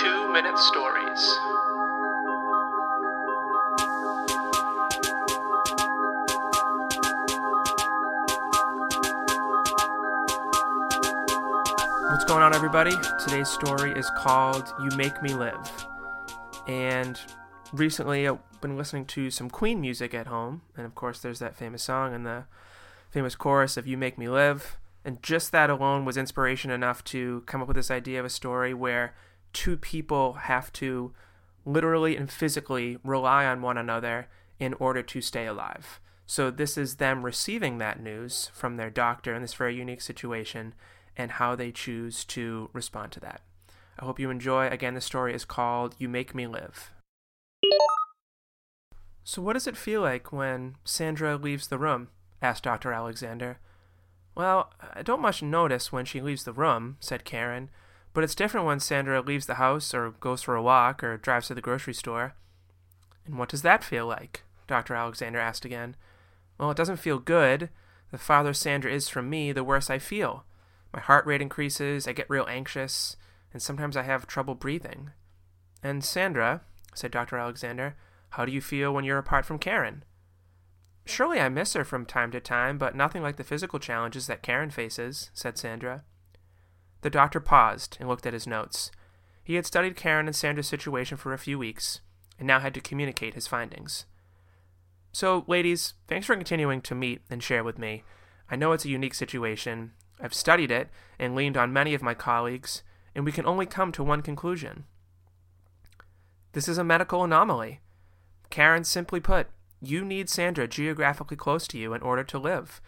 Two Minute Stories. What's going on, everybody? Today's story is called You Make Me Live. And recently, I've been listening to some Queen music at home. And of course, there's that famous song and the famous chorus of You Make Me Live. And just that alone was inspiration enough to come up with this idea of a story where two people have to literally and physically rely on one another in order to stay alive. So, this is them receiving that news from their doctor in this very unique situation and how they choose to respond to that. I hope you enjoy. Again, the story is called You Make Me Live. So, what does it feel like when Sandra leaves the room? asked Dr. Alexander. Well, I don't much notice when she leaves the room, said Karen, but it's different when Sandra leaves the house or goes for a walk or drives to the grocery store. And what does that feel like? Dr. Alexander asked again. Well, it doesn't feel good. The farther Sandra is from me, the worse I feel. My heart rate increases, I get real anxious, and sometimes I have trouble breathing. And Sandra, said Dr. Alexander, how do you feel when you're apart from Karen? Surely I miss her from time to time, but nothing like the physical challenges that Karen faces, said Sandra. The doctor paused and looked at his notes. He had studied Karen and Sandra's situation for a few weeks, and now had to communicate his findings. So, ladies, thanks for continuing to meet and share with me. I know it's a unique situation, I've studied it and leaned on many of my colleagues, and we can only come to one conclusion. This is a medical anomaly. Karen, simply put, you need Sandra geographically close to you in order to live.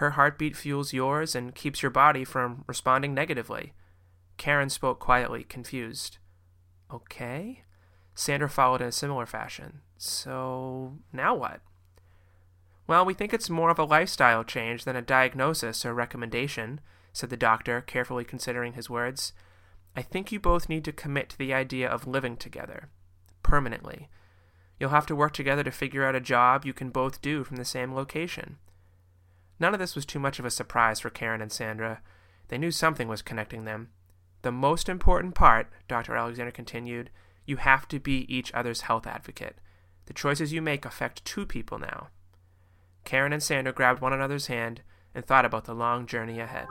Her heartbeat fuels yours and keeps your body from responding negatively. Karen spoke quietly, confused. Okay? Sandra followed in a similar fashion. So, now what? Well, we think it's more of a lifestyle change than a diagnosis or recommendation, said the doctor, carefully considering his words. I think you both need to commit to the idea of living together. Permanently. You'll have to work together to figure out a job you can both do from the same location. None of this was too much of a surprise for Karen and Sandra. They knew something was connecting them. The most important part, Dr. Alexander continued, you have to be each other's health advocate. The choices you make affect two people now. Karen and Sandra grabbed one another's hand and thought about the long journey ahead.